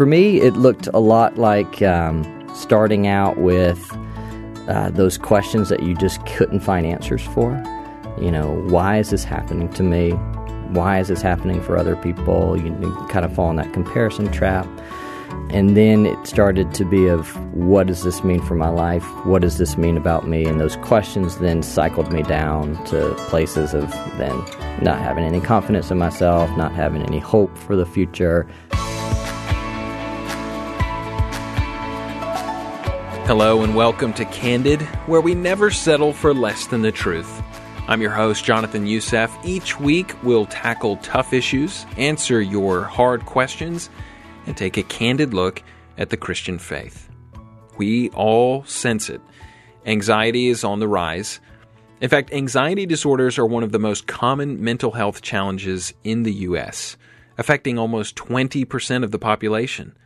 for me, it looked a lot like um, starting out with uh, those questions that you just couldn't find answers for. You know, why is this happening to me? Why is this happening for other people? You, you kind of fall in that comparison trap. And then it started to be of what does this mean for my life? What does this mean about me? And those questions then cycled me down to places of then not having any confidence in myself, not having any hope for the future. Hello and welcome to Candid, where we never settle for less than the truth. I'm your host, Jonathan Youssef. Each week, we'll tackle tough issues, answer your hard questions, and take a candid look at the Christian faith. We all sense it. Anxiety is on the rise. In fact, anxiety disorders are one of the most common mental health challenges in the U.S., affecting almost 20% of the population.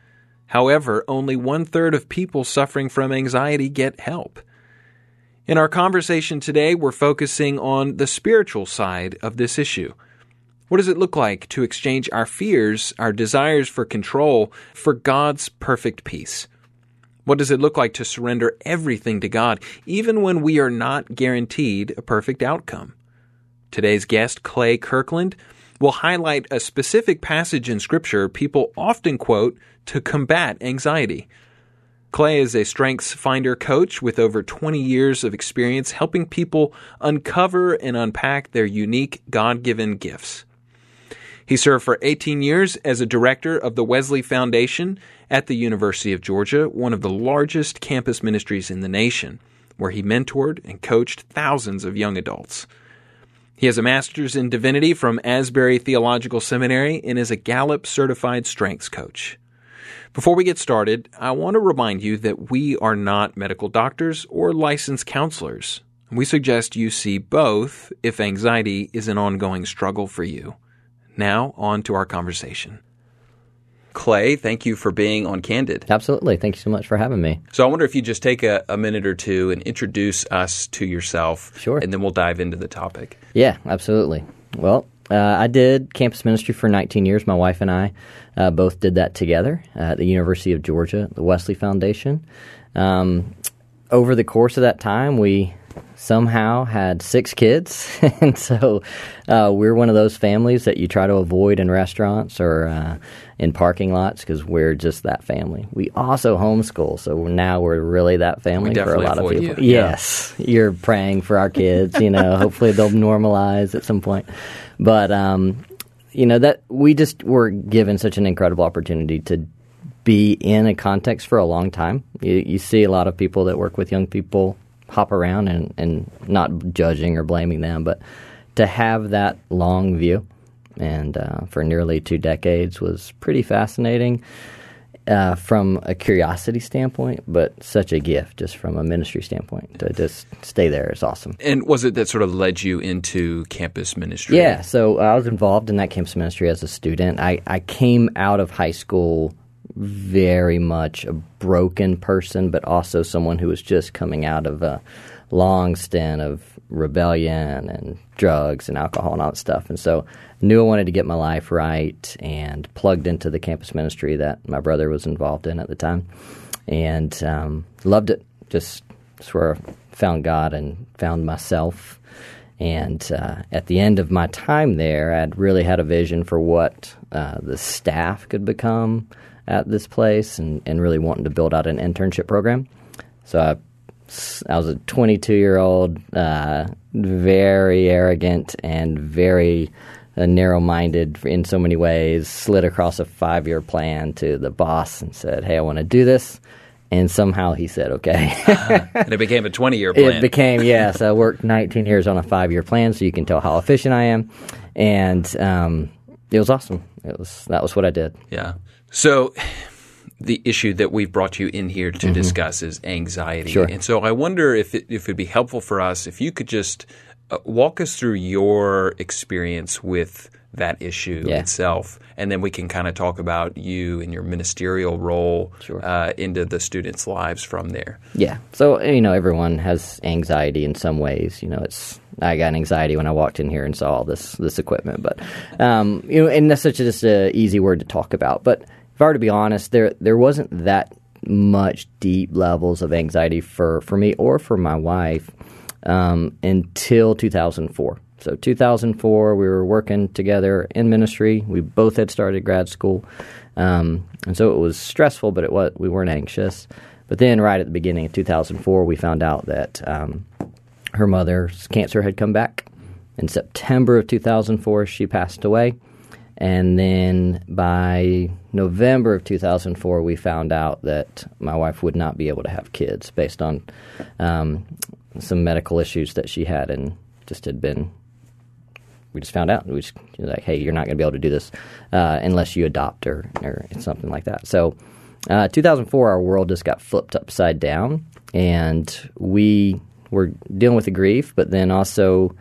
However, only one third of people suffering from anxiety get help. In our conversation today, we're focusing on the spiritual side of this issue. What does it look like to exchange our fears, our desires for control, for God's perfect peace? What does it look like to surrender everything to God, even when we are not guaranteed a perfect outcome? Today's guest, Clay Kirkland, will highlight a specific passage in Scripture people often quote to combat anxiety. Clay is a strengths finder coach with over 20 years of experience helping people uncover and unpack their unique God given gifts. He served for 18 years as a director of the Wesley Foundation at the University of Georgia, one of the largest campus ministries in the nation, where he mentored and coached thousands of young adults. He has a master's in divinity from Asbury Theological Seminary and is a Gallup certified strengths coach. Before we get started, I want to remind you that we are not medical doctors or licensed counselors. We suggest you see both if anxiety is an ongoing struggle for you. Now, on to our conversation. Clay, thank you for being on Candid. Absolutely. Thank you so much for having me. So, I wonder if you just take a, a minute or two and introduce us to yourself. Sure. And then we'll dive into the topic. Yeah, absolutely. Well, uh, I did campus ministry for 19 years. My wife and I uh, both did that together at the University of Georgia, the Wesley Foundation. Um, over the course of that time, we somehow had six kids. and so uh, we're one of those families that you try to avoid in restaurants or uh, in parking lots because we're just that family. We also homeschool, so now we're really that family for a lot of people. You. Yes, yeah. you're praying for our kids. You know, hopefully they'll normalize at some point. But um, you know that we just were given such an incredible opportunity to be in a context for a long time. You, you see a lot of people that work with young people hop around and, and not judging or blaming them, but to have that long view and uh, for nearly two decades was pretty fascinating uh, from a curiosity standpoint, but such a gift just from a ministry standpoint to just stay there is awesome. And was it that sort of led you into campus ministry? Yeah, so I was involved in that campus ministry as a student. I, I came out of high school very much a broken person, but also someone who was just coming out of a long stint of rebellion and drugs and alcohol and all that stuff. And so knew I wanted to get my life right and plugged into the campus ministry that my brother was involved in at the time and um, loved it. Just, just where I found God and found myself. And uh, at the end of my time there, I'd really had a vision for what uh, the staff could become at this place and, and really wanting to build out an internship program. So I, I was a 22 year old, uh, very arrogant and very uh, narrow minded in so many ways, slid across a five year plan to the boss and said, Hey, I want to do this. And somehow he said, okay. uh, and it became a 20 year plan. It became, yes. I worked 19 years on a five year plan, so you can tell how efficient I am. And um, it was awesome. It was That was what I did. Yeah. So the issue that we've brought you in here to mm-hmm. discuss is anxiety. Sure. And so I wonder if it, if it'd be helpful for us if you could just uh, walk us through your experience with that issue yeah. itself, and then we can kind of talk about you and your ministerial role sure. uh, into the students' lives from there. Yeah. So you know, everyone has anxiety in some ways. You know, it's I got anxiety when I walked in here and saw all this this equipment, but um, you know, and that's such a, just an easy word to talk about, but if I were to be honest, there there wasn't that much deep levels of anxiety for, for me or for my wife um, until 2004. So 2004, we were working together in ministry. We both had started grad school, um, and so it was stressful, but it was we weren't anxious. But then, right at the beginning of 2004, we found out that um, her mother's cancer had come back. In September of 2004, she passed away. And then by November of 2004, we found out that my wife would not be able to have kids based on um, some medical issues that she had and just had been. We just found out. We just like, hey, you're not going to be able to do this uh, unless you adopt or, or something like that. So, uh, 2004, our world just got flipped upside down, and we were dealing with the grief, but then also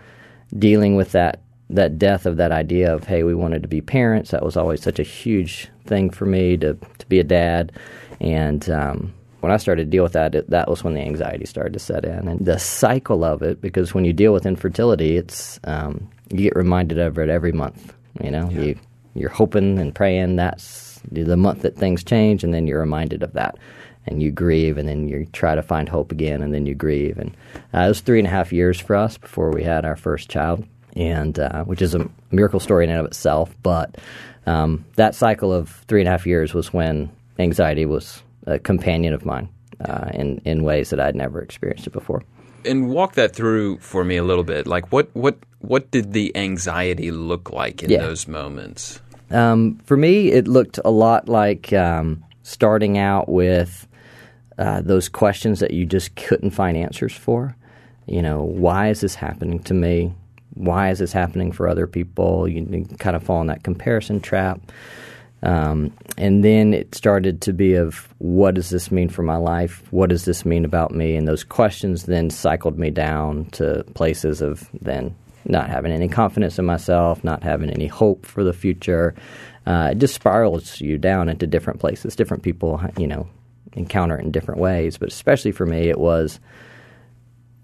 dealing with that that death of that idea of hey we wanted to be parents that was always such a huge thing for me to to be a dad. And um, when I started to deal with that it, that was when the anxiety started to set in. And the cycle of it because when you deal with infertility it's um, you get reminded of it every month you know? Yeah. you you're hoping and praying that's the month that things change and then you're reminded of that. And you grieve and then you try to find hope again and then you grieve. And uh, it was three and a half years for us before we had our first child and uh, which is a miracle story in and of itself. But um, that cycle of three and a half years was when anxiety was a companion of mine uh, in in ways that I'd never experienced it before. And walk that through for me a little bit. Like what what what did the anxiety look like in yeah. those moments? Um, for me, it looked a lot like um, starting out with uh, those questions that you just couldn't find answers for. You know, why is this happening to me? Why is this happening for other people? You, you kind of fall in that comparison trap. Um, and then it started to be of what does this mean for my life? What does this mean about me? And those questions then cycled me down to places of then not having any confidence in myself, not having any hope for the future. Uh, it just spirals you down into different places. Different people, you know, encounter it in different ways. But especially for me, it was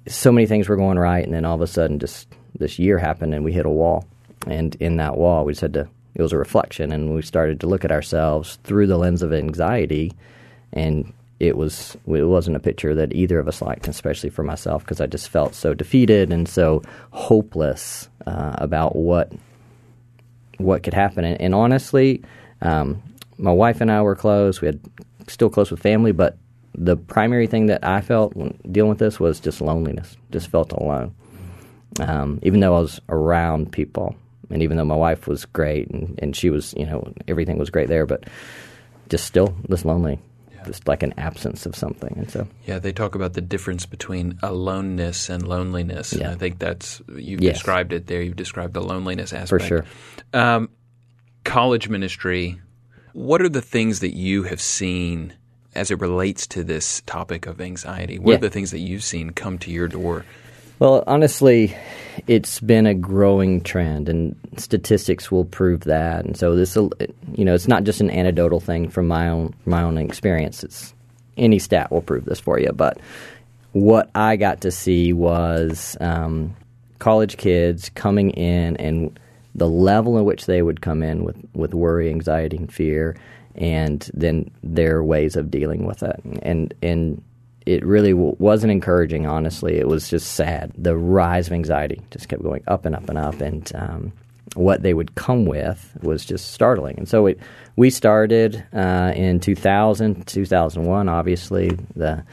so many things were going right, and then all of a sudden, just this year happened and we hit a wall. And in that wall, we just had to, it was a reflection, and we started to look at ourselves through the lens of anxiety. And it was it wasn't a picture that either of us liked, especially for myself, because I just felt so defeated and so hopeless uh, about what what could happen. And, and honestly, um, my wife and I were close. We had still close with family, but the primary thing that I felt when dealing with this was just loneliness. Just felt alone um, even though I was around people, and even though my wife was great and, and she was, you know, everything was great there, but just still this lonely, yeah. just like an absence of something. And so, yeah, they talk about the difference between aloneness and loneliness. Yeah. And I think that's you've yes. described it there. You've described the loneliness aspect for sure. Um, college ministry. What are the things that you have seen as it relates to this topic of anxiety? What yeah. are the things that you've seen come to your door? Well, honestly, it's been a growing trend, and statistics will prove that. And so this, you know, it's not just an anecdotal thing from my own my own experience. It's any stat will prove this for you. But what I got to see was um, college kids coming in and the level in which they would come in with, with worry, anxiety, and fear, and then their ways of dealing with it. And and it really w- wasn't encouraging. Honestly, it was just sad. The rise of anxiety just kept going up and up and up, and um, what they would come with was just startling. And so it, we started uh, in 2000, 2001. Obviously, the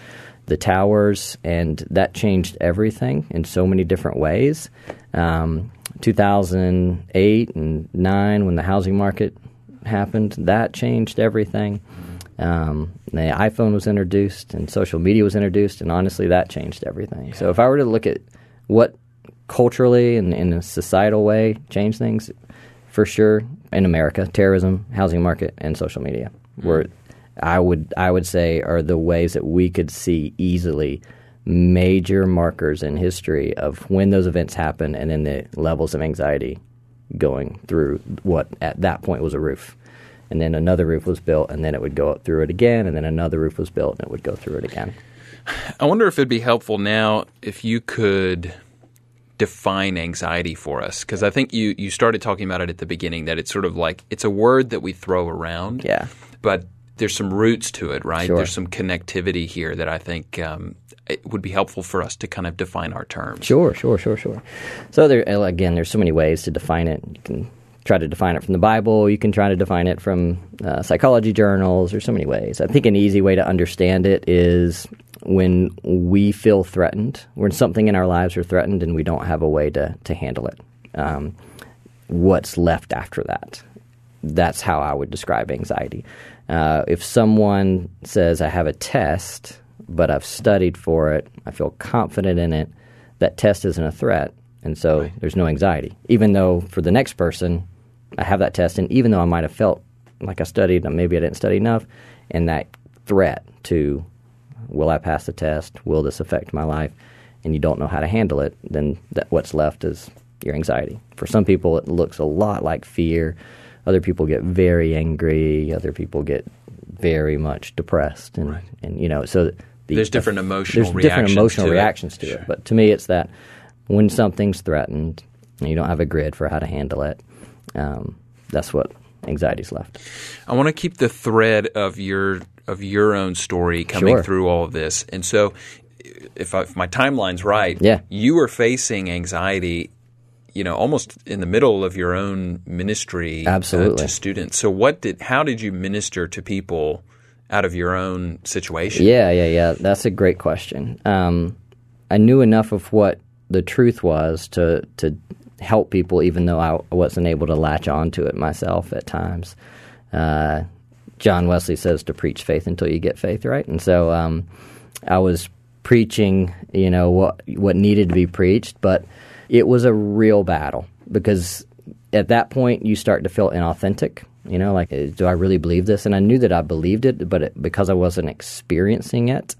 the towers, and that changed everything in so many different ways. Um, 2008 and 9 when the housing market happened that changed everything um, the iPhone was introduced and social media was introduced, and honestly, that changed everything. Yeah. So if I were to look at what culturally and in a societal way changed things, for sure in America, terrorism, housing market, and social media mm-hmm. were I would I would say are the ways that we could see easily major markers in history of when those events happen and then the levels of anxiety going through what at that point was a roof and then another roof was built, and then it would go up through it again, and then another roof was built, and it would go through it again. I wonder if it'd be helpful now if you could define anxiety for us? Because I think you you started talking about it at the beginning that it's sort of like it's a word that we throw around. Yeah. But there's some roots to it, right? Sure. There's some connectivity here that I think um, it would be helpful for us to kind of define our terms. Sure, sure, sure, sure. So there again, there's so many ways to define it. You can try to define it from the Bible. You can try to define it from uh, psychology journals. There's so many ways. I think an easy way to understand it is when we feel threatened, when something in our lives are threatened, and we don't have a way to to handle it. Um, what's left after that? That's how I would describe anxiety. Uh, if someone says, "I have a test," but I've studied for it, I feel confident in it. That test isn't a threat, and so Right. there's no anxiety. Even though for the next person, I have that test, and even though I might have felt like I studied, maybe I didn't study enough, and that threat to will I pass the test? Will this affect my life? And you don't know how to handle it, then that what's left is your anxiety. For some people, it looks a lot like fear. Other people get very angry. Other people get very much depressed, and and you know so. The, There's different emotional there's different emotional to it. reactions to it. But to me, it's that when something's threatened and you don't have a grid for how to handle it, um, that's what anxiety's left. I want to keep the thread of your of your own story coming Sure. through all of this. And so, if, I, if my timeline's right, Yeah. you were facing anxiety, you know, almost in the middle of your own ministry uh, Absolutely. to students. So, what did how did you minister to people out of your own situation? Yeah, yeah, yeah. That's a great question. Um, I knew enough of what the truth was to to help people, even though I wasn't able to latch onto it myself at times. Uh, John Wesley says to preach faith until you get faith, right? And so um, I was preaching, you know, what what needed to be preached, but it was a real battle because at that point you start to feel inauthentic. You know, like, do I really believe this? And I knew that I believed it, but it, because I wasn't experiencing it,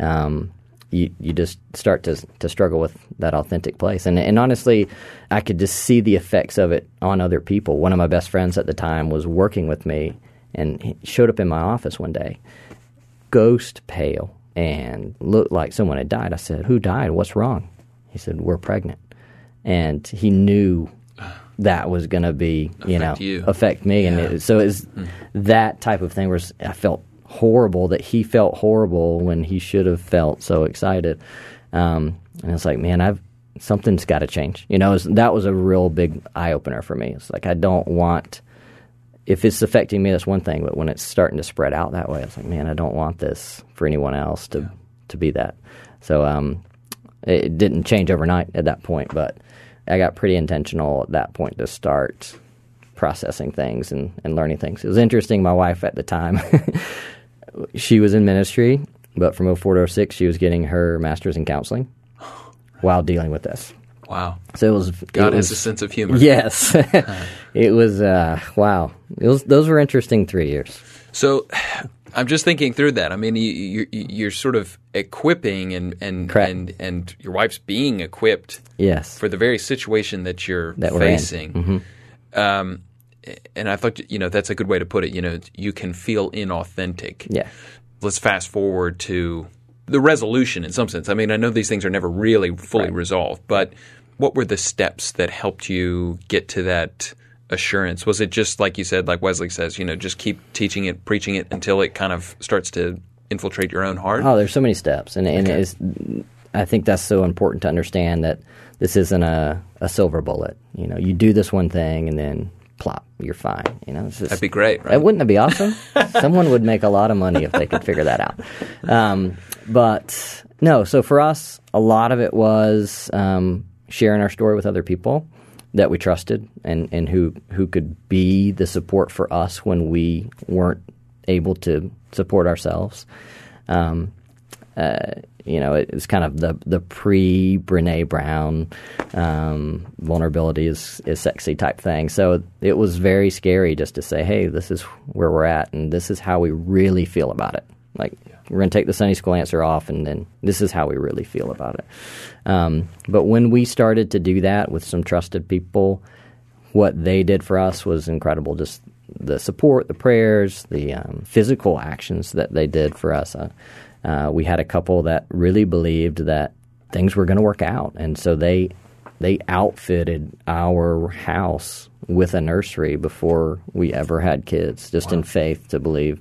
um, you you just start to to struggle with that authentic place. And and honestly, I could just see the effects of it on other people. One of my best friends at the time was working with me, and he showed up in my office one day, ghost pale, and looked like someone had died. I said, "Who died? What's wrong?" He said, "We're pregnant," and he knew that was going to be you know Affect you. affect me, and Yeah. it, so it's hmm. that type of thing where I felt horrible that he felt horrible when he should have felt so excited, um, and it's like, man, I've something's got to change. You know, it's, that was a real big eye opener for me. It's like I don't want if it's affecting me, that's one thing. But when it's starting to spread out that way, it's like, man, I don't want this for anyone else to to be that. So um, it didn't change overnight at that point, but I got pretty intentional at that point to start processing things and, and learning things. It was interesting. My wife at the time, she was in ministry, but from 04 to 06, she was getting her master's in counseling while dealing with this. Wow. So it was God it has was, a sense of humor. Yes, it was. Uh, wow, it was. Those were interesting three years. So I'm just thinking through that. I mean, you, you're, you're sort of equipping and and, Correct. and and your wife's being equipped Yes, for the very situation that you're That facing. Um, and I thought, you know, that's a good way to put it. You know, you can feel inauthentic. yeah, Let's fast forward to the resolution in some sense. I mean, I know these things are never really fully Right. resolved, but what were the steps that helped you get to that assurance? Was it just like you said, like Wesley says, you know, just keep teaching it, preaching it until it kind of starts to infiltrate your own heart? Oh, there's so many steps, and and Okay. it's, I think that's so important to understand that this isn't a, a silver bullet. You know, you do this one thing and then plop, you're fine. You know, just, That'd be great, right? That wouldn't it be awesome? Someone would make a lot of money if they could figure that out. Um, but no, so for us, a lot of it was um, sharing our story with other people that we trusted and, and who who could be the support for us when we weren't able to support ourselves. Um, uh, you know, it was kind of the the pre Brene Brown um, vulnerability is is sexy type thing. So it was very scary just to say, hey, this is where we're at, and this is how we really feel about it. Like we're going to take the Sunday school answer off, and then this is how we really feel about it. Um, but when we started to do that with some trusted people, what they did for us was incredible. Just the support, the prayers, the um, physical actions that they did for us. Uh, uh, we had a couple that really believed that things were going to work out, and so they they outfitted our house with a nursery before we ever had kids, just wow. in faith to believe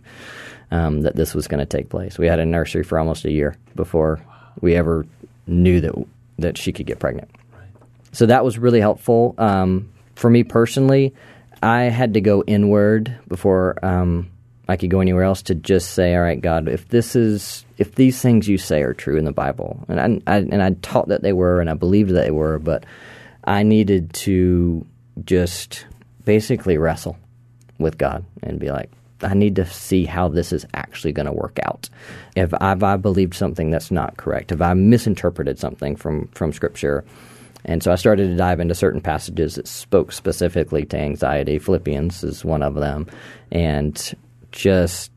um, that this was going to take place. We had a nursery for almost a year before we ever knew that that she could get pregnant. Right. So that was really helpful um, for me personally. I had to go inward before um, I could go anywhere else to just say, "All right, God, if this is if these things you say are true in the Bible," and I, I and I taught that they were, and I believed that they were, but I needed to just basically wrestle with God and be like, I need to see how this is actually going to work out. If I've I believed something that's not correct, if I misinterpreted something from from Scripture, and so I started to dive into certain passages that spoke specifically to anxiety. Philippians is one of them, and just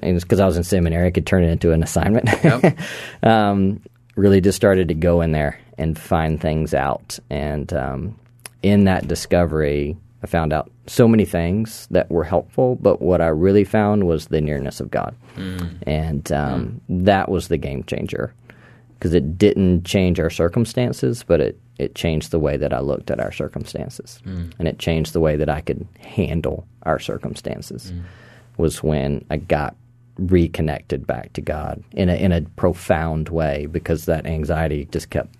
because I was in seminary, I could turn it into an assignment. Yep. um, really, just started to go in there and find things out, and um, in that discovery, I found out so many things that were helpful, but what I really found was the nearness of God. Mm. And um, mm. that was the game changer because it didn't change our circumstances, but it, it changed the way that I looked at our circumstances. Mm. And it changed the way that I could handle our circumstances, mm. Was when I got reconnected back to God in a, in a profound way because that anxiety just kept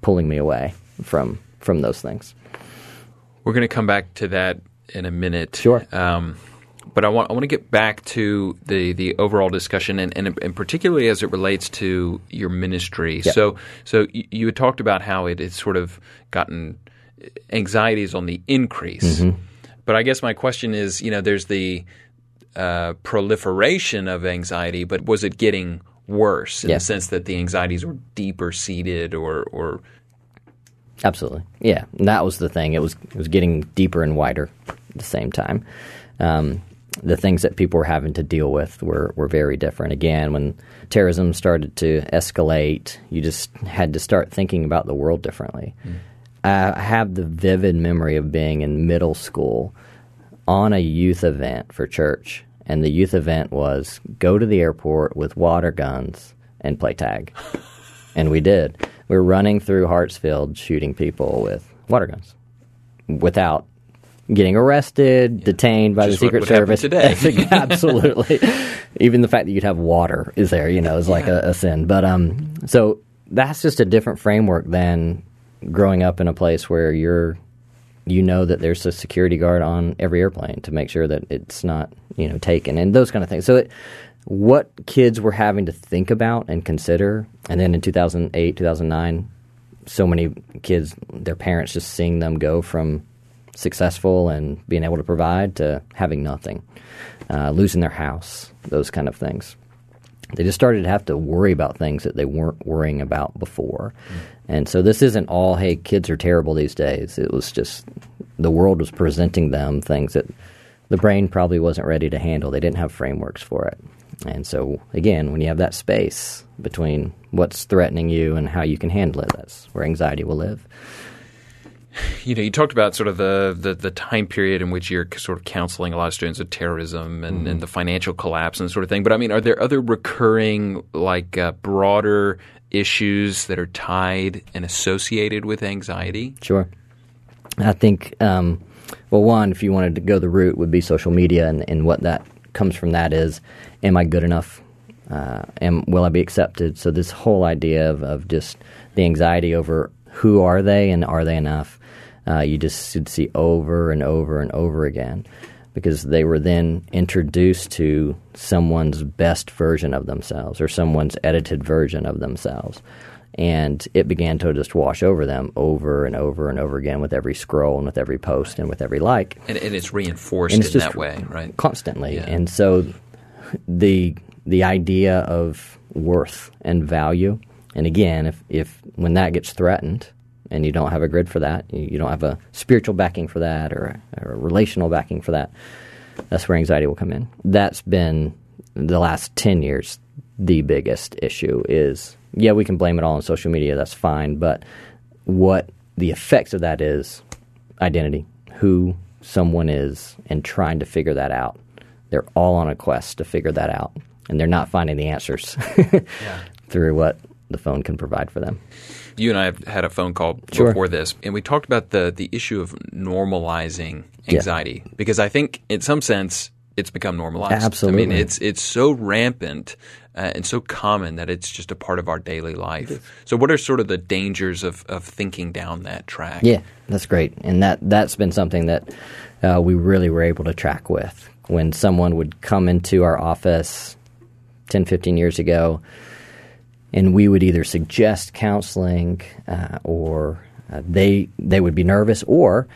pulling me away from, from those things. We're going to come back to that in a minute. Sure. Um, but I want I want to get back to the the overall discussion, and, and, and particularly as it relates to your ministry. So so you, you, had talked about how it had sort of gotten anxieties on the increase. Mm-hmm. But I guess my question is, you know, there's the uh, proliferation of anxiety, but was it getting worse in yeah. the sense that the anxieties were deeper seated or or Absolutely, yeah. And that was the thing. It was it was getting deeper and wider at the same time. Um, the things that people were having to deal with were, were very different. Again, when terrorism started to escalate, you just had to start thinking about the world differently. Mm. I have the vivid memory of being in middle school on a youth event for church, and the youth event was go to the airport with water guns and play tag. and we did we were running through Hartsfield shooting people with water guns without getting arrested, yeah. detained by Just the Secret Service today. Absolutely. Even the fact that you'd have water is there, you know, is like yeah. a, a, sin. But um, so that's just a different framework than growing up in a place where you're you know that there's a security guard on every airplane to make sure that it's not you know taken and those kind of things. So it, what kids were having to think about and consider. And then in 2008, 2009, so many kids, their parents just seeing them go from successful and being able to provide to having nothing, uh, losing their house, those kind of things. They just started to have to worry about things that they weren't worrying about before. Mm. And so this isn't all, hey, kids are terrible these days. It was just the world was presenting them things that the brain probably wasn't ready to handle. They didn't have frameworks for it. And so, again, when you have that space between what's threatening you and how you can handle it, that's where anxiety will live. You know, you talked about sort of the, the, the time period in which you're sort of counseling a lot of students of terrorism and, mm-hmm. and the financial collapse and sort of thing. But I mean, are there other recurring, like uh, broader issues that are tied and associated with anxiety? Sure. I think, um, well, one, if you wanted to go the route, would be social media and, and what that comes from that is, am I good enough? Uh, am will I be accepted? So this whole idea of, of just the anxiety over who are they and are they enough, uh, you just should see over and over and over again, because they were then introduced to someone's best version of themselves or someone's edited version of themselves and it began to just wash over them over and over and over again with every scroll and with every post and with every like. And, and it's reinforced and it's in that way, right? Constantly. Yeah. And so the the idea of worth and value, and again, if, if when that gets threatened and you don't have a grid for that, you, don't have a spiritual backing for that or, or a relational backing for that, that's where anxiety will come in. That's been the last 10 years the biggest issue is yeah, we can blame it all on social media. That's fine. But what the effects of that is identity, who someone is, and trying to figure that out. They're all on a quest to figure that out, and they're not finding the answers yeah. through what the phone can provide for them. You and I have had a phone call Sure. before this, and we talked about the the issue of normalizing anxiety because I think, in some sense, it's become normalized. Absolutely. I mean, it's it's so rampant uh, and so common that it's just a part of our daily life. So, what are sort of the dangers of of thinking down that track? Yeah, that's great, and that that's been something that uh, we really were able to track with when someone would come into our office 10, 15 years ago, and we would either suggest counseling uh, or uh, they they would be nervous or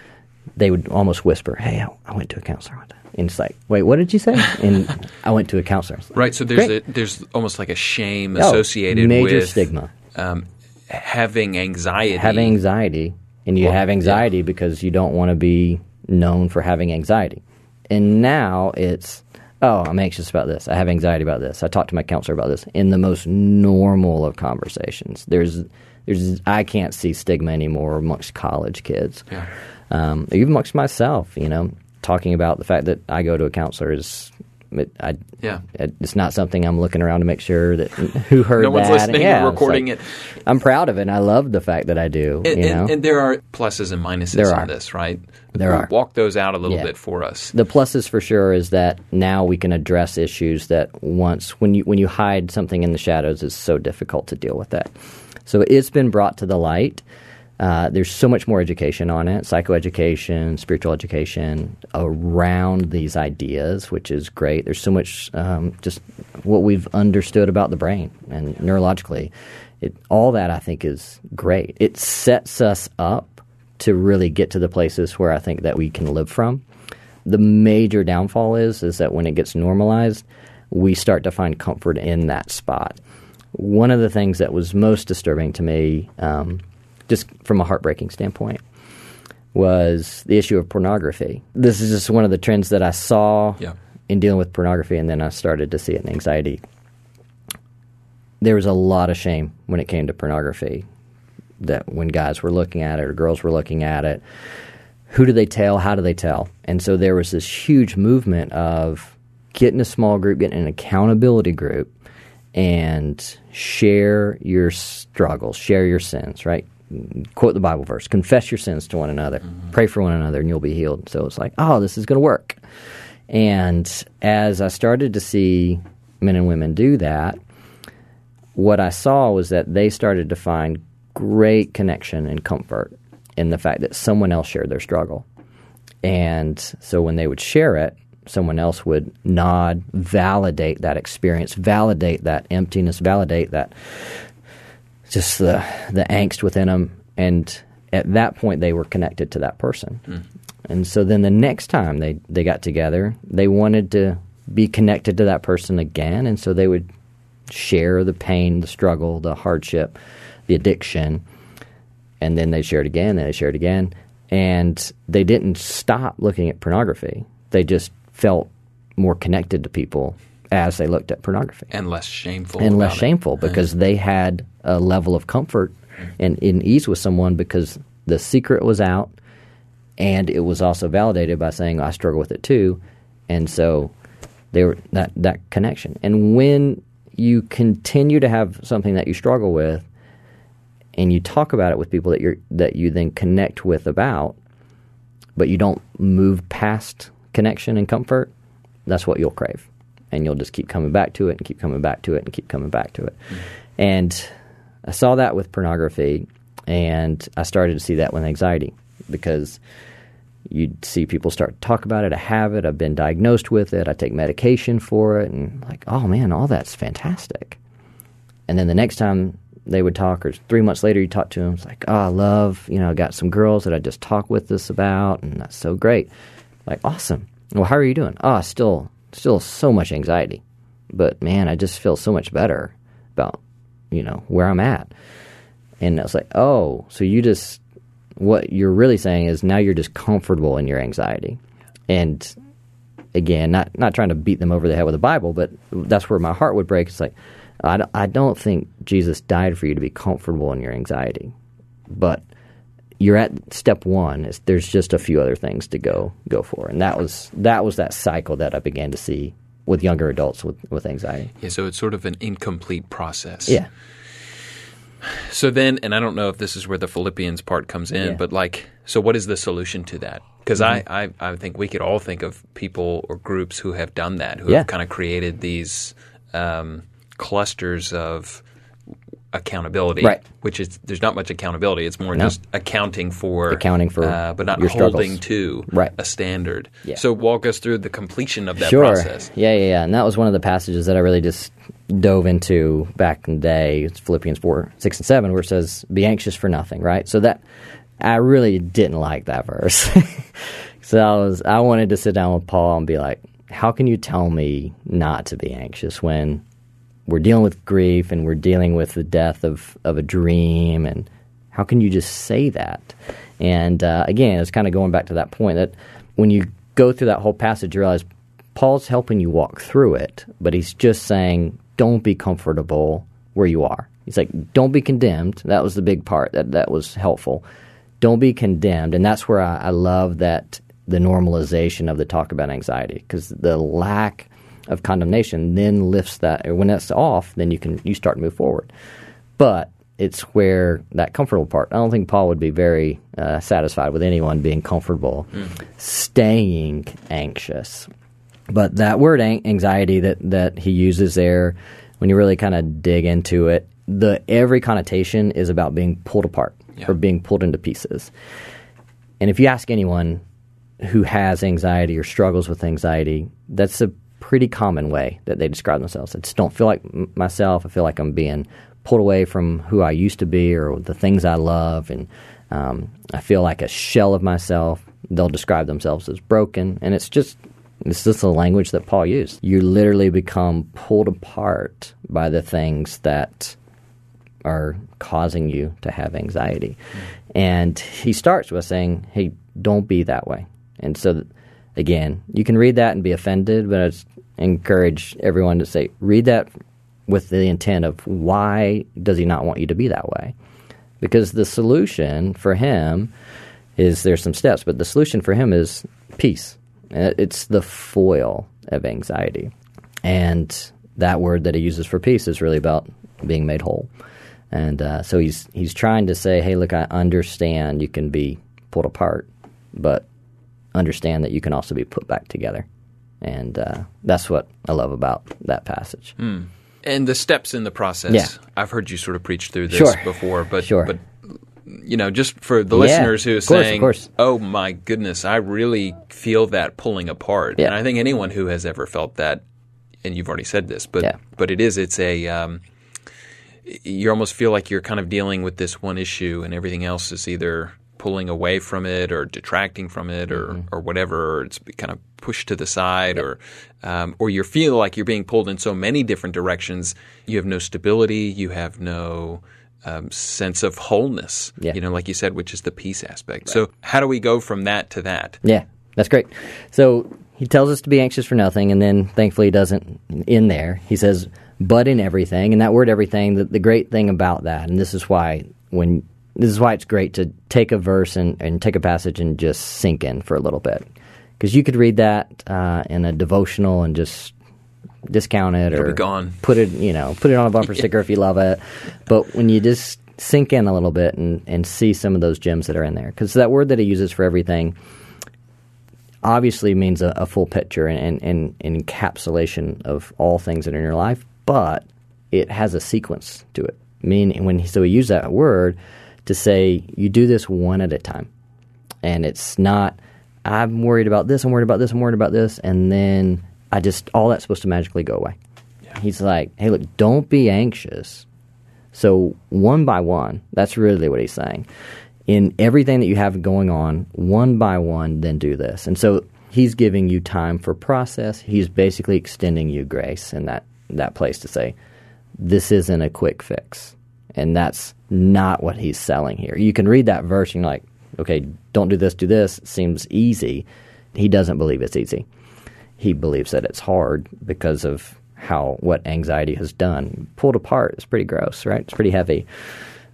they would almost whisper, "Hey, I, I went to a counselor." one time." And it's like, "Wait, what did you say?" And I went to a counselor. Like, Right. So there's a, there's almost like a shame Oh, associated major with stigma. um, having anxiety. Having anxiety, and you Well, have yeah. anxiety because you don't want to be known for having anxiety. And now it's, oh, I'm anxious about this. I have anxiety about this. I talked to my counselor about this. In the most normal of conversations, there's, there's, I can't see stigma anymore amongst college kids, Yeah. um, even amongst myself. You know, talking about the fact that I go to a counselor is. It, I, Yeah. it, it's not something I'm looking around to make sure that who heard No one's that. listening yeah, or recording like- it. I'm proud of it. and I love the fact that I do. And, you and- know, and there are pluses and minuses There are. this, right? There are. Walk those out a little Yeah. bit for us. the pluses for sure is that now we can address issues that once when you when you hide something in the shadows it's so difficult to deal with that. So it's been brought to the light. Uh, there's so much more education on it, psychoeducation, spiritual education around these ideas, which is great. There's so much um, just what we've understood about the brain and neurologically. It, all that I think is great. It sets us up to really get to the places where I think that we can live from. The major downfall is is that when it gets normalized, we start to find comfort in that spot. One of the things that was most disturbing to me, um, just from a heartbreaking standpoint, was the issue of pornography. This is just one of the trends that I saw Yeah. in dealing with pornography, and then I started to see it in anxiety. There was a lot of shame when it came to pornography. That when guys were looking at it or girls were looking at it, who do they tell? How do they tell? And so there was this huge movement of getting a small group, getting an accountability group, and share your struggles, share your sins, right? Quote the Bible verse confess your sins to one another, pray for one another, and you'll be healed. So it's like, oh, this is going to work. And as I started to see men and women do that, what I saw was that they started to find great connection and comfort in the fact that someone else shared their struggle. And so when they would share it, someone else would nod, validate that experience, validate that emptiness, validate that just the the angst within them and at that point they were connected to that person. Hmm. And so then the next time they they got together, they wanted to be connected to that person again and so they would share the pain, the struggle, the hardship, the addiction, and then they shared again, and they shared again, and they didn't stop looking at pornography. They just felt more connected to people as they looked at pornography And less shameful. and less about it. shameful because they had a level of comfort and in ease with someone because the secret was out and it was also validated by saying I struggle with it too and so they were that that connection and when you continue to have something that you struggle with and you talk about it with people that you that you then connect with about but you don't move past connection and comfort that's what you'll crave and you'll just keep coming back to it and keep coming back to it and keep coming back to it and i saw that with pornography and i started to see that with anxiety because you'd see people start to talk about it i have it i've been diagnosed with it i take medication for it and like oh man all that's fantastic and then the next time they would talk, or three months later, you talk to them, it's like, oh, I love, you know, I got some girls that I just talk with this about, and that's so great. Like, awesome. Well, how are you doing? Oh, still, still so much anxiety, but man, I just feel so much better about, you know, where I'm at. And I was like, oh, so you just, what you're really saying is now you're just comfortable in your anxiety. And again, not not trying to beat them over the head with the Bible, but that's where my heart would break. It's like I, I don't think Jesus died for you to be comfortable in your anxiety, but you're at step one. There's just a few other things to go go for, and that was that was that cycle that I began to see with younger adults with with anxiety. Yeah, so it's sort of an incomplete process. Yeah, So then, and I don't know if this is where the Philippians part comes in, Yeah. but like, so what is the solution to that? Because Mm-hmm. I, I, I think we could all think of people or groups who have done that, who Yeah. have kind of created these um, clusters of accountability, Right. Which is there's not much accountability; it's more No. just accounting for Accounting for uh, but not holding struggles. to Right. a standard. Yeah. So walk us through the completion of that sure. process. Yeah, yeah, yeah. And that was one of the passages that I really just dove into back in the day. It's Philippians 4, 6, and 7, where it says, Be anxious for nothing, right? So that, I really didn't like that verse. so I was, I wanted to sit down with Paul and be like, How can you tell me not to be anxious when we're dealing with grief and we're dealing with the death of, of a dream and how can you just say that? And uh, again it's kind of going back to that point that when you go through that whole passage you realize paul's helping you walk through it but he's just saying don't be comfortable where you are. He's like don't be condemned. That was the big part that, that was helpful. Don't be condemned. And that's where i, I love that the normalization of the talk about anxiety because the lack of condemnation then lifts that or when that's off then you can you start to move forward. But it's where that comfortable part i don't think paul would be very uh, satisfied with anyone being comfortable staying anxious. But that word an- anxiety that, that he uses there when you really kind of dig into it the every connotation is about being pulled apart Yeah. or being pulled into pieces. And if you ask anyone who has anxiety or struggles with anxiety, that's a pretty common way that they describe themselves. I just don't feel like m- myself. I feel like I'm being pulled away from who I used to be or the things I love, and um, I feel like a shell of myself. They'll describe themselves as broken, and it's just it's just the language that Paul used. You literally become pulled apart by the things that are causing you to have anxiety. And he starts with saying, hey, don't be that way. And so, again, you can read that and be offended, but I just encourage everyone to say, read that with the intent of why does he not want you to be that way? Because the solution for him is there's some steps, but the solution for him is peace. Uh, It's the foil of anxiety. And that word that he uses for peace is really about being made whole. And uh, so he's he's trying to say, hey, look, I understand you can be pulled apart, but understand that you can also be put back together. And uh, that's what I love about that passage. And the steps in the process. Yeah. I've heard you sort of preach through this Sure. before, but Sure. but you know, just for the Yeah, listeners who are course, saying, "Oh my goodness, I really feel that pulling apart," Yeah. and I think anyone who has ever felt that, and you've already said this, but Yeah. but it is, it's a. Um, you almost feel like you're kind of dealing with this one issue, and everything else is either pulling away from it or detracting from it or, Mm-hmm. or whatever, or it's kind of pushed to the side, or um, or you feel like you're being pulled in so many different directions. You have no stability. You have no um, sense of wholeness. Yeah. You know, like you said, which is the peace aspect. So how do we go from that to that? Yeah, that's great. So he tells us to be anxious for nothing, and then thankfully he doesn't in there. He says, but in everything. And that word everything, the, the great thing about that, and this is why when this is why it's great to take a verse and, and take a passage and just sink in for a little bit. Because you could read that uh, in a devotional and just discount it or be gone. put it, you know, put it on a bumper sticker if you love it. But when you just sink in a little bit and, and see some of those gems that are in there, because that word that he uses for everything obviously means a, a full picture and, and, and encapsulation of all things that are in your life, but it has a sequence to it. Meaning, when he, so he used that word to say you do this one at a time, and it's not I'm worried about this, I'm worried about this, I'm worried about this, and then I just all that's supposed to magically go away. He's like, hey, look, don't be anxious. So one by one, that's really what he's saying. In everything that you have going on, one by one, then do this. And so he's giving you time for process. He's basically extending you grace in that that place to say, this isn't a quick fix. And that's not what he's selling here. You can read that verse and you're like, okay, don't do this, do this. It seems easy. He doesn't believe it's easy. He believes that it's hard because of how what anxiety has done. Pulled apart, it's pretty gross, right? It's pretty heavy.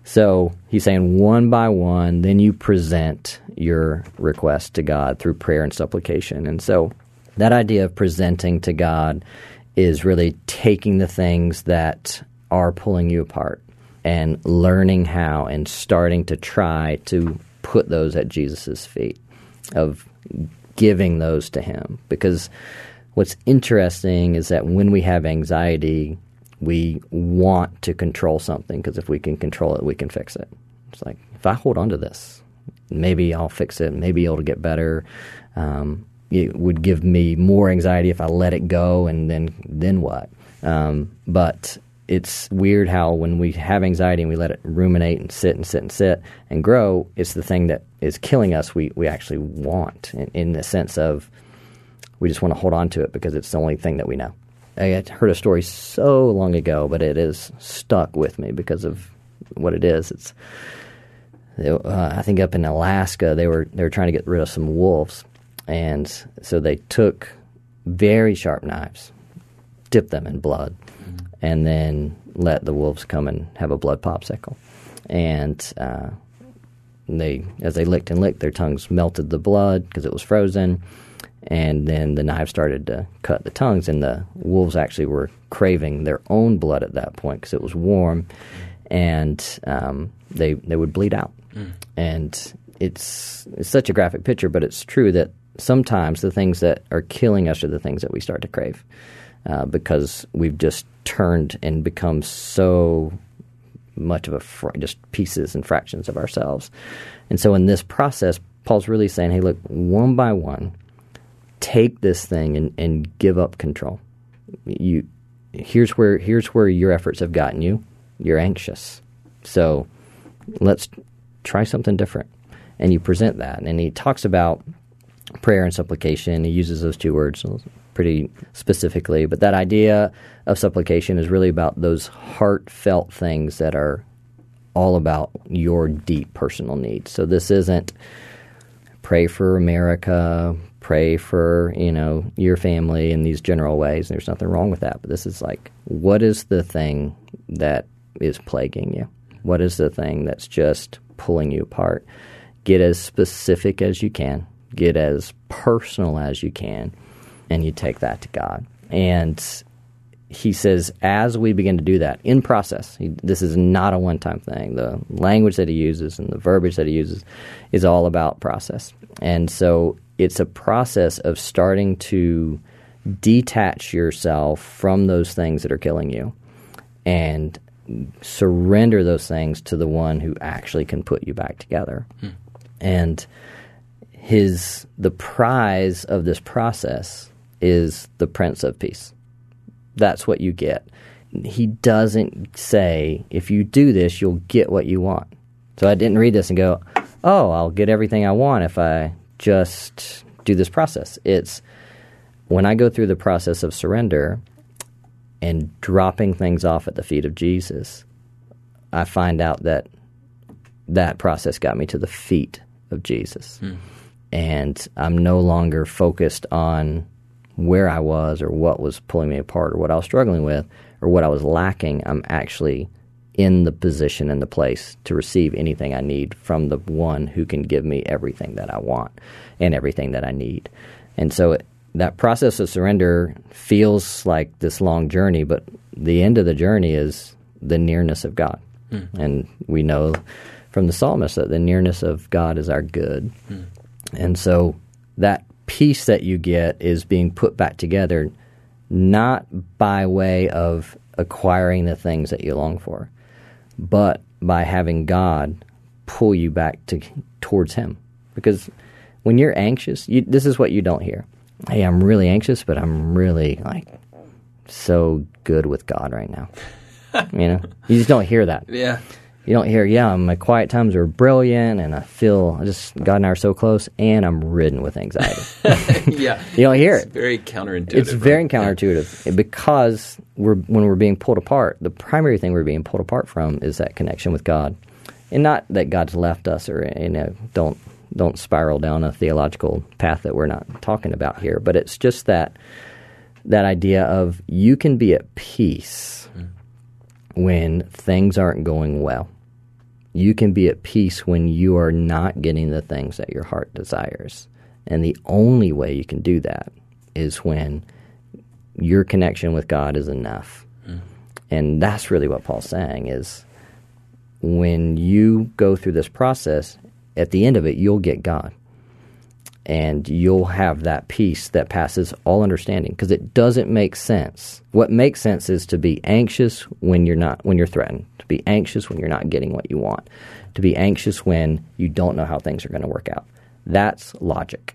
So he's saying one by one, then you present your request to God through prayer and supplication. And so that idea of presenting to God is really taking the things that are pulling you apart and learning how and starting to try to put those at Jesus' feet, of giving those to Him. Because what's interesting is that when we have anxiety, we want to control something because if we can control it, we can fix it. It's like, if I hold on to this, maybe I'll fix it, maybe it'll get better. Um, it would give me more anxiety if I let it go, and then then what? Um, but it's weird how when we have anxiety and we let it ruminate and sit and sit and sit and grow, it's the thing that is killing us. We we actually want in, in the sense of we just want to hold on to it because it's the only thing that we know. I heard a story so long ago, but it is stuck with me because of what it is. It's uh, I think up in Alaska they were they were trying to get rid of some wolves, and so they took very sharp knives, dipped them in blood. And then let the wolves come and have a blood popsicle. And uh, they, as they licked and licked, their tongues melted the blood because it was frozen. And then the knife started to cut the tongues, and the wolves actually were craving their own blood at that point because it was warm, and um, they they would bleed out. Mm. And it's it's such a graphic picture, but it's true that sometimes the things that are killing us are the things that we start to crave uh, because we've just turned and become so much of a fr- just pieces and fractions of ourselves. And so in this process, Paul's really saying, hey, look, one by one, take this thing and, and give up control. You here's where here's where your efforts have gotten you. You're anxious. So let's try something different. And you present that. And he talks about prayer and supplication. He uses those two words pretty specifically, but that idea of supplication is really about those heartfelt things that are all about your deep personal needs. So this isn't pray for America, pray for, you know, your family in these general ways. And There's nothing wrong with that, but this is like what is the thing that is plaguing you? What is the thing that's just pulling you apart? Get as specific as you can get as personal as you can, and you take that to God. And he says, as we begin to do that in process, he, this is not a one time thing. The language that he uses and the verbiage that he uses is all about process. And so it's a process of starting to detach yourself from those things that are killing you and surrender those things to the one who actually can put you back together. Hmm. And his the prize of this process is the Prince of Peace. That's what you get. He doesn't say if you do this, you'll get what you want. So I didn't read this and go, "Oh, I'll get everything I want if I just do this process." It's when I go through the process of surrender and dropping things off at the feet of Jesus, I find out that that process got me to the feet of Jesus. Mm and I'm no longer focused on where I was or what was pulling me apart or what I was struggling with or what I was lacking. I'm actually in the position and the place to receive anything I need from the one who can give me everything that I want and everything that I need. And so it, that process of surrender feels like this long journey, but the end of the journey is the nearness of God. Mm. And we know from the psalmist that the nearness of God is our good. Mm. And so that piece that you get is being put back together not by way of acquiring the things that you long for, but by having God pull you back to towards Him. Because when you're anxious, you, this is what you don't hear. Hey, I'm really anxious, but I'm really like so good with God right now. you know, you just don't hear that. Yeah you don't hear, yeah, my quiet times are brilliant and I feel I just God and I are so close and I'm ridden with anxiety. yeah. you don't hear it's it. very counterintuitive. It's very counterintuitive yeah. because we're when we're being pulled apart, the primary thing we're being pulled apart from is that connection with God. And not that God's left us or you know, don't don't spiral down a theological path that we're not talking about here, but it's just that that idea of you can be at peace mm. When things aren't going well you can be at peace when you are not getting the things that your heart desires. And the only way you can do that is when your connection with God is enough. Mm. And that's really what Paul's saying is when you go through this process, at the end of it, you'll get God. And you'll have that peace that passes all understanding because it doesn't make sense. What makes sense is to be anxious when you're not when you're threatened, to be anxious when you're not getting what you want, to be anxious when you don't know how things are going to work out. That's logic.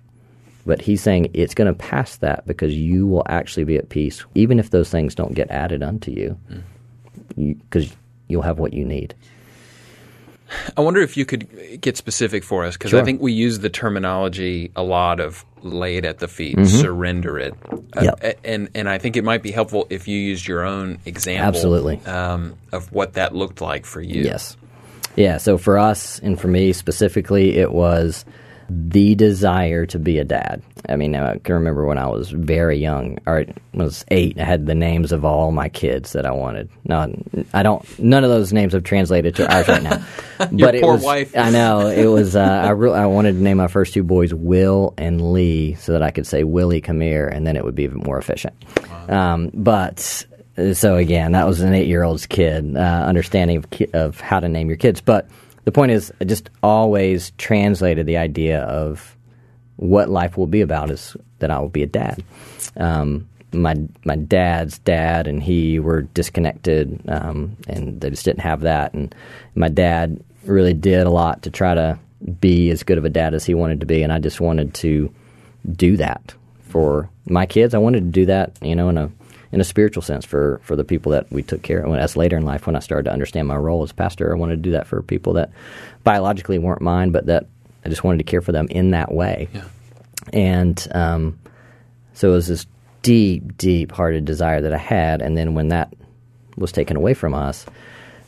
But he's saying it's going to pass that because you will actually be at peace, even if those things don't get added unto you, because mm. you, you'll have what you need. I wonder if you could get specific for us because Sure. I think we use the terminology a lot of lay it at the feet, Mm-hmm. surrender it, Uh, Yep. a- and and I think it might be helpful if you used your own example, Absolutely. um, of what that looked like for you. Yes. Yeah. So for us and for me specifically, it was the desire to be a dad. I mean, I can remember when I was very young, or was eight, I had the names of all my kids that I wanted. No, I don't. None of those names have translated to ours right now. Your but it poor was, wife. I know it was. Uh, I re- I wanted to name my first two boys Will and Lee, so that I could say Willie, come here, and then it would be even more efficient. Um, but so again, that was an eight-year-old's kid uh, understanding of, ki- of how to name your kids. But the point is, I just always translated the idea of what life will be about is that I will be a dad. Um, my my dad's dad and he were disconnected, um, and they just didn't have that. And my dad really did a lot to try to be as good of a dad as he wanted to be, and I just wanted to do that for my kids. I wanted to do that, you know, in a in a spiritual sense for for the people that we took care of. When, as later in life, when I started to understand my role as pastor, I wanted to do that for people that biologically weren't mine, but that I just wanted to care for them in that way. Yeah. And um, so it was this deep, deep hearted desire that I had. And then when that was taken away from us,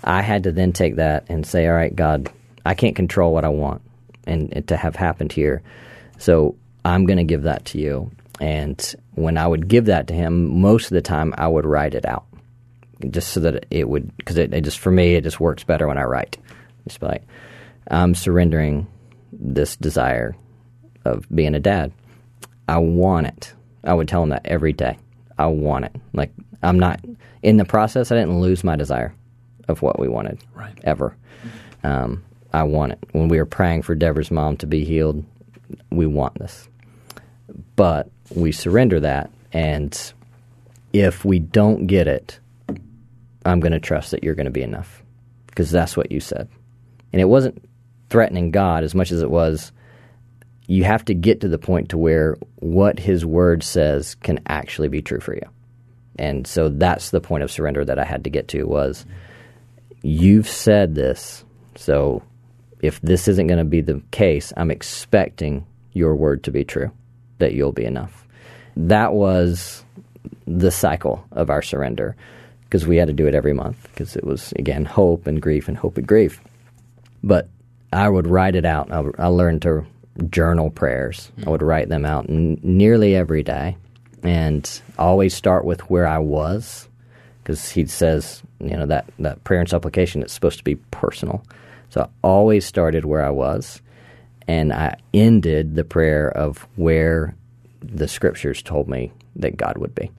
I had to then take that and say, all right, God, I can't control what I want and, and to have happened here. So I'm going to give that to you. And when I would give that to him, most of the time I would write it out just so that it would, because it, it just, for me, it just works better when I write. Just like, I'm surrendering this desire of being a dad. I want it. I would tell him that every day. I want it. Like I'm not in the process. I didn't lose my desire of what we wanted. Right. Ever. Um, I want it. When we were praying for Deborah's mom to be healed, we want this. But we surrender that, and if we don't get it, I'm going to trust that you're going to be enough because that's what you said. And it wasn't threatening God as much as it was you have to get to the point to where what his word says can actually be true for you. And so that's the point of surrender that I had to get to was you've said this. So if this isn't going to be the case, I'm expecting your word to be true, that you'll be enough. That was the cycle of our surrender because we had to do it every month because it was, again, hope and grief and hope and grief. But I would write it out. I, I learned to journal prayers. I would write them out n- nearly every day and always start with where I was because he says, you know, that, that prayer and supplication is supposed to be personal. So I always started where I was and I ended the prayer of where the scriptures told me that God would be.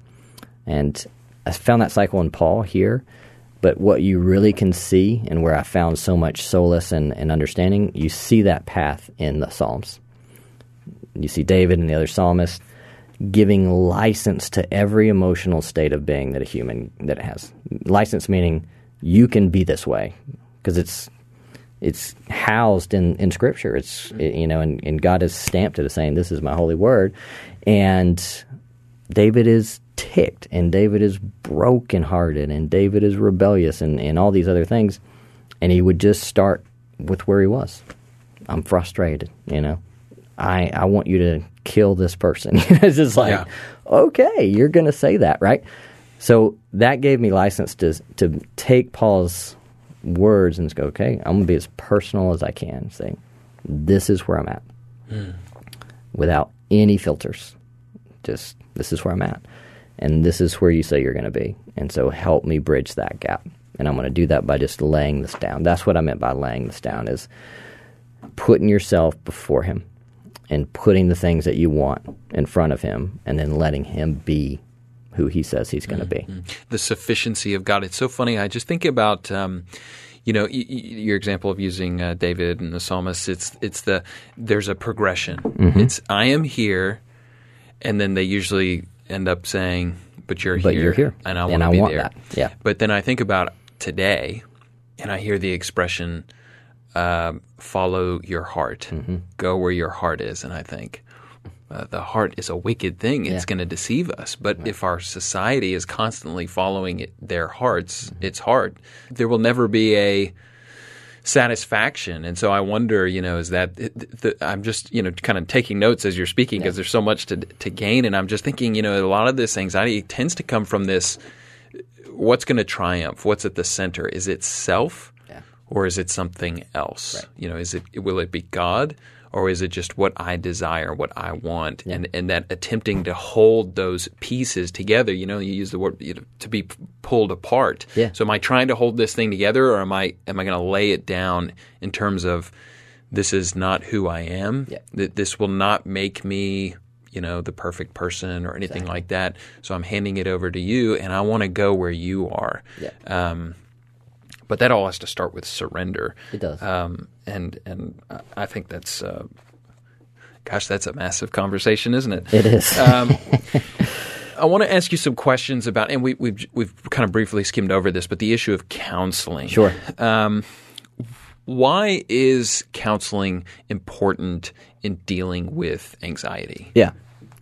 And I found that cycle in Paul here. But what you really can see, and where I found so much solace and, and understanding, you see that path in the Psalms. You see David and the other psalmists giving license to every emotional state of being that a human that it has. License meaning you can be this way because it's it's housed in, in Scripture. It's mm-hmm. you know, and, and God has stamped it as saying, "This is my holy word," and David is ticked and David is brokenhearted and David is rebellious and, and all these other things. And he would just start with where he was. I'm frustrated, you know. I I want you to kill this person. it's just like, Yeah. okay, you're gonna say that, right? So that gave me license to to take Paul's words and just go, okay, I'm gonna be as personal as I can. Say, this is where I'm at. Hmm. Without any filters just this is where I'm at, and this is where you say you're going to be, and so help me bridge that gap. And I'm going to do that by just laying this down. That's what I meant by laying this down is putting yourself before Him and putting the things that you want in front of Him, and then letting Him be who He says He's going to be. the sufficiency of God. It's so funny. I just think about, um, you know, y- y- your example of using uh, David and the psalmist, it's it's the there's a progression. Mm-hmm. It's I am here, and then they usually end up saying, "But you're But here, you're here, and I want to be want there." that. Yeah. But then I think about today, and I hear the expression, um, "Follow your heart, Mm-hmm. go where your heart is," and I think. Uh, the heart is a wicked thing. It's Yeah. going to deceive us. But if our society is constantly following it, their hearts, Mm-hmm. its heart, there will never be a satisfaction. And so I wonder, you know, is that th- th- I'm just, you know, kind of taking notes as you're speaking because there's so much to to gain. And I'm just thinking, you know, a lot of this anxiety tends to come from this. What's going to triumph? What's at the center? Is it self, Yeah. or is it something else? Right. You know, is it will it be God? Or is it just what I desire, what I want, and and that attempting to hold those pieces together? You know, you use the word you know, to be pulled apart. Yeah. So am I trying to hold this thing together, or am I am I going to lay it down in terms of this is not who I am. Yeah. That this will not make me, you know, the perfect person or anything like that. So I'm handing it over to you, and I want to go where you are. Yeah. Um, but that all has to start with surrender. It does. Um, and and I- think that's, uh, gosh, that's a massive conversation, isn't it? It is. Um, I want to ask you some questions about, and we, we've we've kind of briefly skimmed over this, but the issue of counseling. Sure. Um, why is counseling important in dealing with anxiety? Yeah,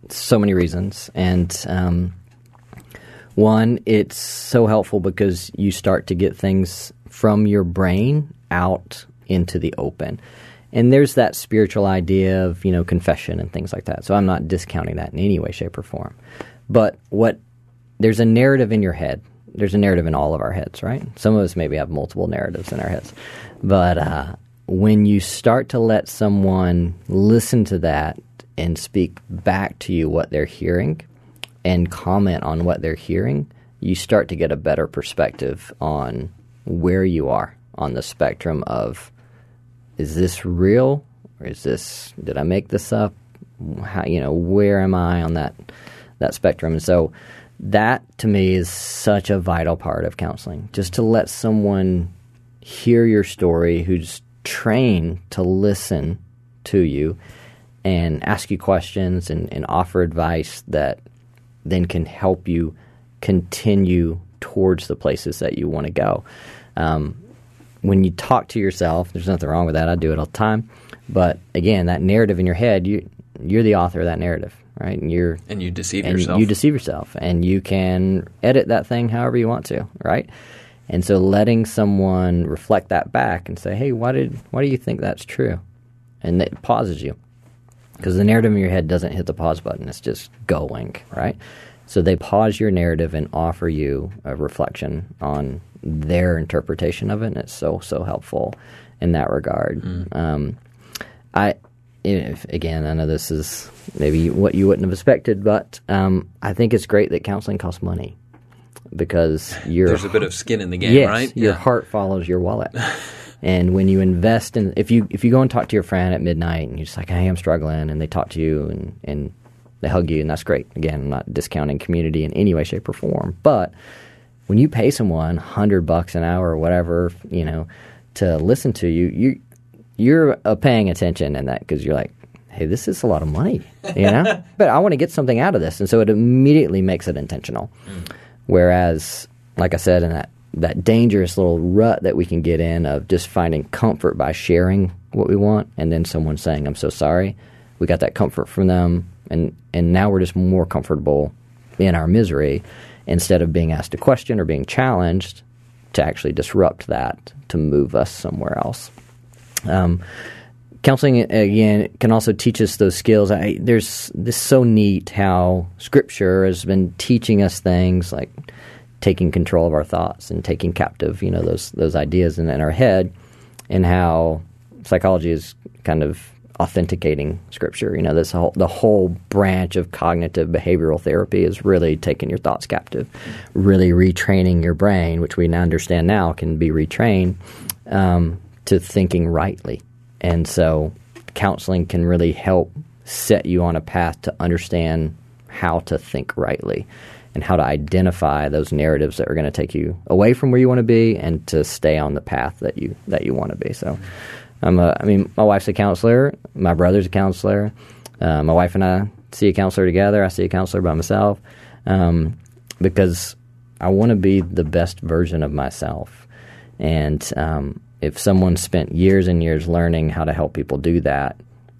so many reasons, and um, one, it's so helpful because you start to get things from your brain out into the open, and there's that spiritual idea of you know confession and things like that. So I'm not discounting that in any way, shape, or form, but what there's a narrative in your head. There's a narrative in all of our heads, right? Some of us maybe have multiple narratives in our heads, but uh, when you start to let someone listen to that and speak back to you what they're hearing and comment on what they're hearing, you start to get a better perspective on where you are on the spectrum of is this real or is this did I make this up? How, you know, where am I on that that spectrum? And so that to me is such a vital part of counseling. Just to let someone hear your story who's trained to listen to you and ask you questions and, and offer advice that then can help you continue towards the places that you want to go. Um, when you talk to yourself, there's nothing wrong with that. I do it all the time. But again, that narrative in your head, you you're the author of that narrative, right? And you're And you deceive and yourself. you deceive yourself, and you can edit that thing however you want to, right? And so, letting someone reflect that back and say, "Hey, why did why do you think that's true?" and it pauses you because the narrative in your head doesn't hit the pause button; it's just going, right? So they pause your narrative and offer you a reflection on their interpretation of it, and it's so so helpful in that regard. Um, I, if, again, I know this is maybe what you wouldn't have expected, but um, I think it's great that counseling costs money because you're There's a bit of skin in the game, yes, right? your Yeah. heart follows your wallet. and when you invest in, if you if you go and talk to your friend at midnight and you're just like, hey, I'm struggling, and they talk to you and and they hug you, and that's great. Again, I'm not discounting community in any way, shape, or form, but when you pay someone hundred bucks an hour or whatever, you know, to listen to you, you you're uh, paying attention in that because you're like, hey, this is a lot of money, you know. but I want to get something out of this, and so it immediately makes it intentional. Whereas, like I said, in that that dangerous little rut that we can get in of just finding comfort by sharing what we want, and then someone saying, "I'm so sorry," we got that comfort from them, and and now we're just more comfortable in our misery instead of being asked a question or being challenged to actually disrupt that to move us somewhere else. Um, counseling again can also teach us those skills. I, there's this so neat how Scripture has been teaching us things like taking control of our thoughts and taking captive, you know, those those ideas in, in our head, and how psychology is kind of authenticating Scripture. You know, this whole the whole branch of cognitive behavioral therapy is really taking your thoughts captive, really retraining your brain, which we now understand now can be retrained um, to thinking rightly. And so, counseling can really help set you on a path to understand how to think rightly. and how to identify those narratives that are going to take you away from where you want to be and to stay on the path that you that you want to be. So, I'm a, I mean, my wife's a counselor, my brother's a counselor, uh, my wife and I see a counselor together. I see a counselor by myself um, because I want to be the best version of myself. And um, if someone spent years and years learning how to help people do that,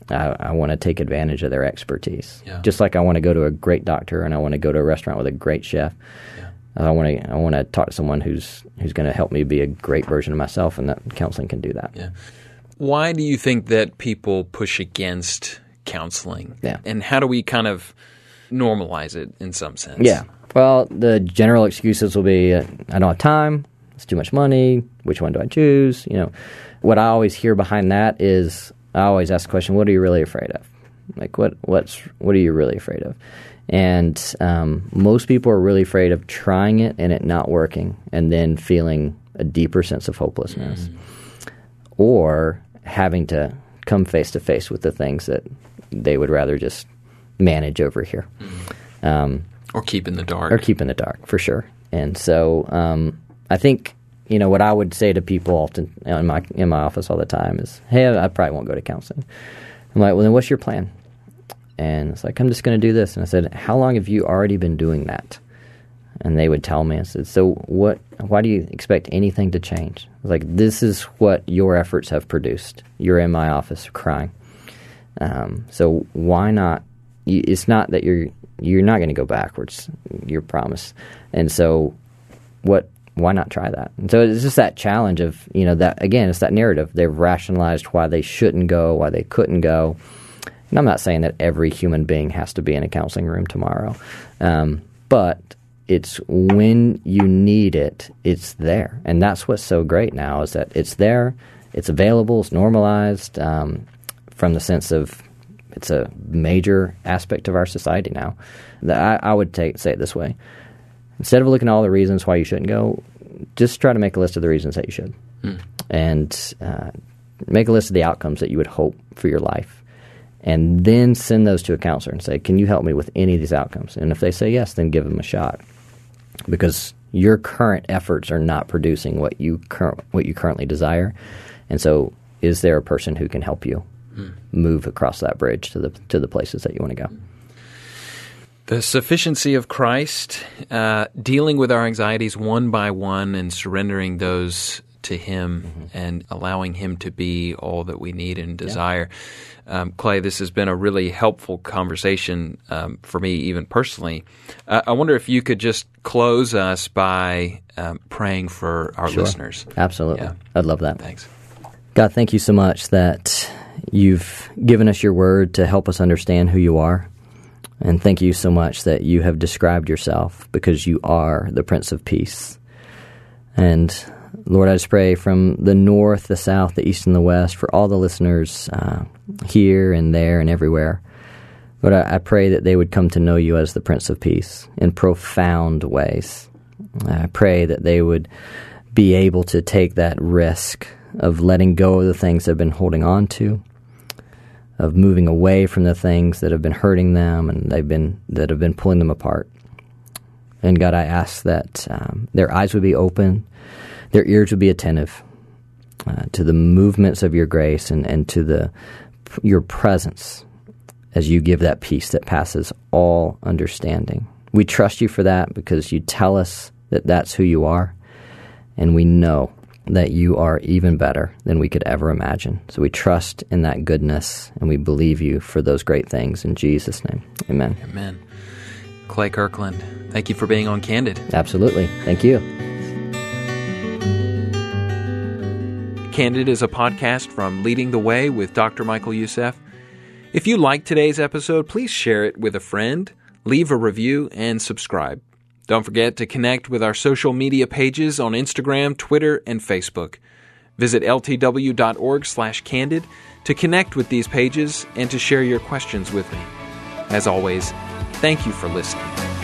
I, I want to take advantage of their expertise. Yeah. Just like I want to go to a great doctor and I want to go to a restaurant with a great chef. I want to I want to talk to someone who's who's going to help me be a great version of myself, and that counseling can do that. Yeah. Why do you think that people push against counseling? Yeah. And how do we kind of normalize it in some sense? Yeah. Well, the general excuses will be uh, I don't have time, it's too much money, which one do I choose? You know, what I always hear behind that is I always ask the question, what are you really afraid of? Like what what's what are you really afraid of? And um, most people are really afraid of trying it and it not working and then feeling a deeper sense of hopelessness. Or having to come face to face with the things that they would rather just manage over here. Um, Or keep in the dark. or keep in the dark for sure. And so um, I think you know what I would say to people often in my in my office all the time is, "Hey, I probably won't go to counseling." I'm like, "Well, then what's your plan?" And it's like, "I'm just going to do this." And I said, "How long have you already been doing that?" And they would tell me. I said, "So what? Why do you expect anything to change?" Like, "This is what your efforts have produced. You're in my office crying. Um, so why not? It's not that you're you're not going to go backwards. Your promise. And so, what? Why not try that? And so it's just that challenge of you know that again. It's that narrative. They've rationalized why they shouldn't go, why they couldn't go. And I'm not saying that every human being has to be in a counseling room tomorrow, um, but it's when you need it, it's there, and that's what's so great now is that it's there, it's available, it's normalized um, from the sense of it's a major aspect of our society now. That I, I would take say it this way: instead of looking at all the reasons why you shouldn't go, just try to make a list of the reasons that you should, and uh, make a list of the outcomes that you would hope for your life, and then send those to a counselor and say, "Can you help me with any of these outcomes?" And if they say yes, then give them a shot, because your current efforts are not producing what you cur- what you currently desire, and so is there a person who can help you move across that bridge to the to the places that you want to go? The sufficiency of Christ, uh, dealing with our anxieties one by one and surrendering those to Him and allowing Him to be all that we need and desire. Um, Clay, this has been a really helpful conversation um, for me, even personally. Uh, I wonder if you could just close us by um, praying for our listeners. Absolutely, Yeah. I'd love that. Thanks. God, thank you so much that you've given us your word to help us understand who you are. And thank you so much that you have described yourself because you are the Prince of Peace. And Lord, I just pray from the north, the south, the east, and the west for all the listeners uh, here and there and everywhere. Lord, I, I pray that they would come to know you as the Prince of Peace in profound ways. I pray that they would be able to take that risk of letting go of the things they've been holding on to, of moving away from the things that have been hurting them and they've been that have been pulling them apart. And God, I ask that um, their eyes would be open, their ears would be attentive uh, to the movements of your grace and, and to the your presence as you give that peace that passes all understanding. We trust you for that because you tell us that that's who you are, and we know that you are even better than we could ever imagine. So we trust in that goodness and we believe you for those great things. In Jesus' name, amen. Amen. Clay Kirkland, thank you for being on Candid. Absolutely. Thank you. Candid is a podcast from Leading the Way with Dr. Michael Youssef. If you liked today's episode, please share it with a friend, leave a review, and subscribe. Don't forget to connect with our social media pages on Instagram, Twitter, and Facebook. Visit ltw.org/candid to connect with these pages and to share your questions with me. As always, thank you for listening.